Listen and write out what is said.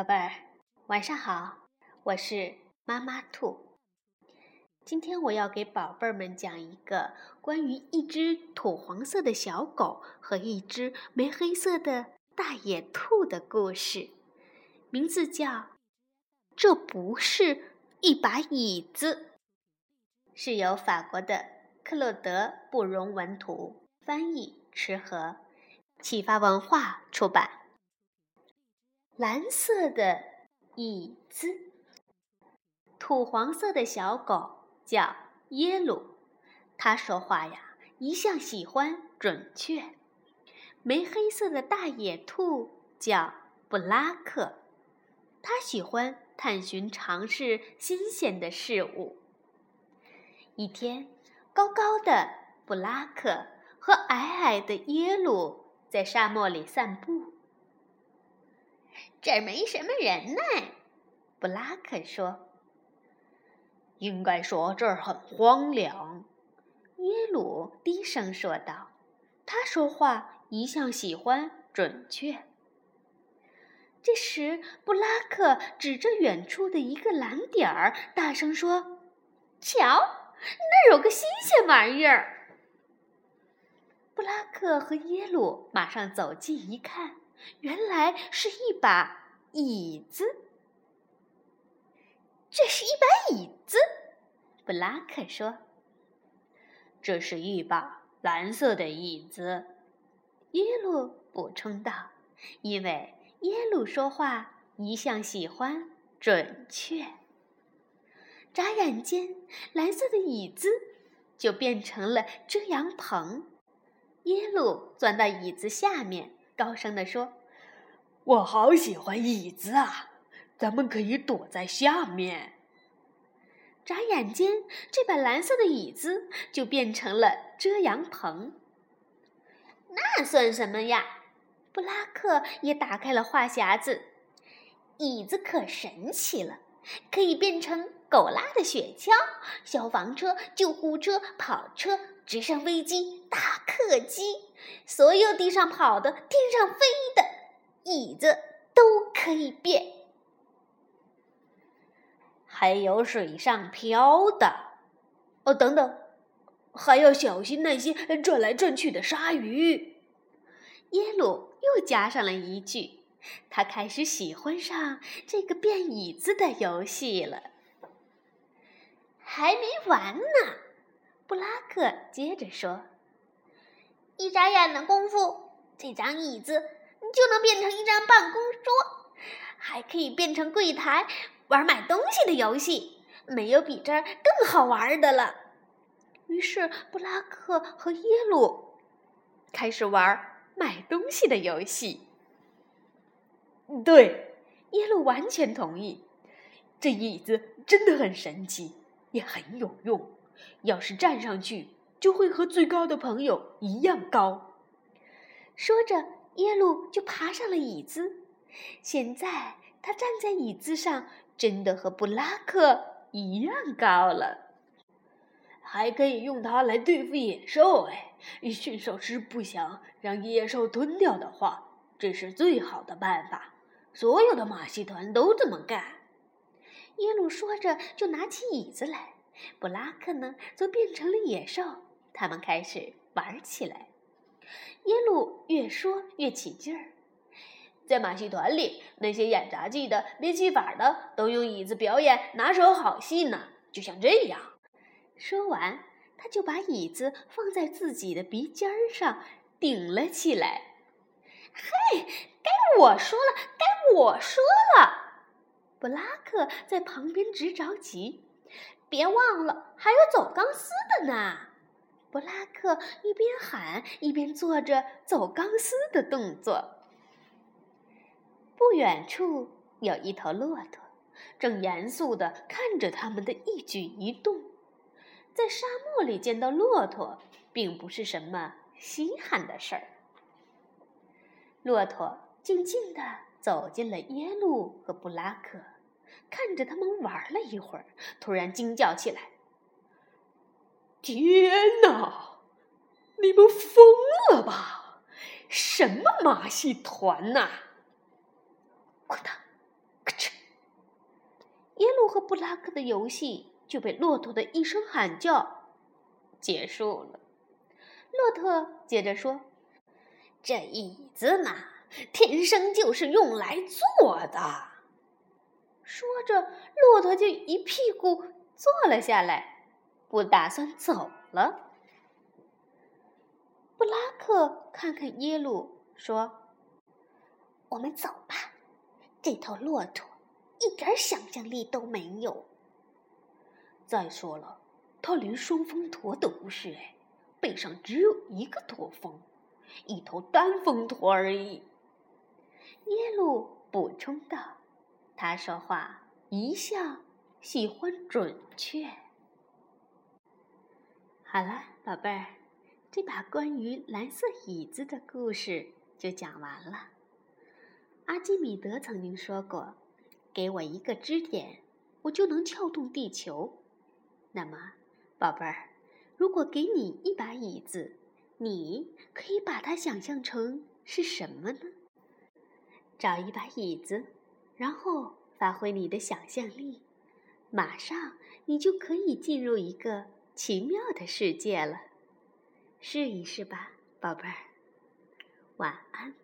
宝贝儿，晚上好，我是妈妈兔。今天我要给宝贝儿们讲一个关于一只土黄色的小狗和一只玫黑色的大野兔的故事，名字叫《这不是一把椅子》，是由法国的克洛德·布容文图翻译，池和，启发文化出版。蓝色的椅子，土黄色的小狗叫耶鲁，它说话呀一向喜欢准确。玫黑色的大野兔叫布拉克，它喜欢探寻、尝试新鲜的事物。一天，高高的布拉克和矮矮的耶鲁在沙漠里散步。这儿没什么人呢，布拉克说。应该说这儿很荒凉，耶鲁低声说道。他说话一向喜欢准确。这时，布拉克指着远处的一个蓝点儿，大声说：“瞧，那儿有个新鲜玩意儿！”布拉克和耶鲁马上走近一看。原来是一把椅子。这是一把椅子，布拉克说。这是一把蓝色的椅子，耶鲁补充道。因为耶鲁说话一向喜欢准确。眨眼间，蓝色的椅子就变成了遮阳棚。耶鲁钻到椅子下面。高声地说：“我好喜欢椅子啊！咱们可以躲在下面。”眨眼间，这把蓝色的椅子就变成了遮阳棚。那算什么呀？布拉克也打开了话匣子。椅子可神奇了，可以变成狗拉的雪橇、消防车、救护车、跑车、直升飞机、大客机。所有地上跑的、天上飞的椅子都可以变，还有水上漂的。哦，等等，还要小心那些转来转去的鲨鱼。耶鲁又加上了一句，他开始喜欢上这个变椅子的游戏了。还没完呢，布拉克接着说。一眨眼的功夫，这张椅子就能变成一张办公桌，还可以变成柜台，玩买东西的游戏。没有比这更好玩的了。于是，布拉克和耶鲁开始玩买东西的游戏。对，耶鲁完全同意。这椅子真的很神奇，也很有用。要是站上去。就会和最高的朋友一样高。说着，耶鲁就爬上了椅子。现在他站在椅子上，真的和布拉克一样高了。还可以用它来对付野兽。哎，驯兽师不想让野兽吞掉的话，这是最好的办法。所有的马戏团都这么干。耶鲁说着，就拿起椅子来。布拉克呢，则变成了野兽。他们开始玩起来，耶鲁越说越起劲儿。在马戏团里，那些演杂技的、变戏法的都用椅子表演拿手好戏呢，就像这样。说完，他就把椅子放在自己的鼻尖上顶了起来。嘿，该我说了，该我说了！布拉克在旁边直着急，别忘了还有走钢丝的呢。布拉克一边喊一边做着走钢丝的动作。不远处有一头骆驼，正严肃地看着他们的一举一动。在沙漠里见到骆驼，并不是什么稀罕的事儿。骆驼静静地走进了耶路和布拉克，看着他们玩了一会儿，突然惊叫起来。天哪！你们疯了吧？什么马戏团呐？哐当，耶路和布拉克的游戏就被骆驼的一声喊叫结束了。骆驼接着说：“这椅子嘛，天生就是用来坐的。”说着，骆驼就一屁股坐了下来，不打算走了。布拉克看看耶路，说：“我们走吧，这头骆驼一点想象力都没有。再说了，它连双峰驼都不是，哎，背上只有一个驼峰，一头单峰驼而已。”耶路补充道。他说话一向喜欢准确。好了，宝贝儿，这把关于蓝色椅子的故事就讲完了。阿基米德曾经说过：“给我一个支点，我就能撬动地球。”那么，宝贝儿，如果给你一把椅子，你可以把它想象成是什么呢？找一把椅子。然后发挥你的想象力，马上你就可以进入一个奇妙的世界了。试一试吧，宝贝儿。晚安。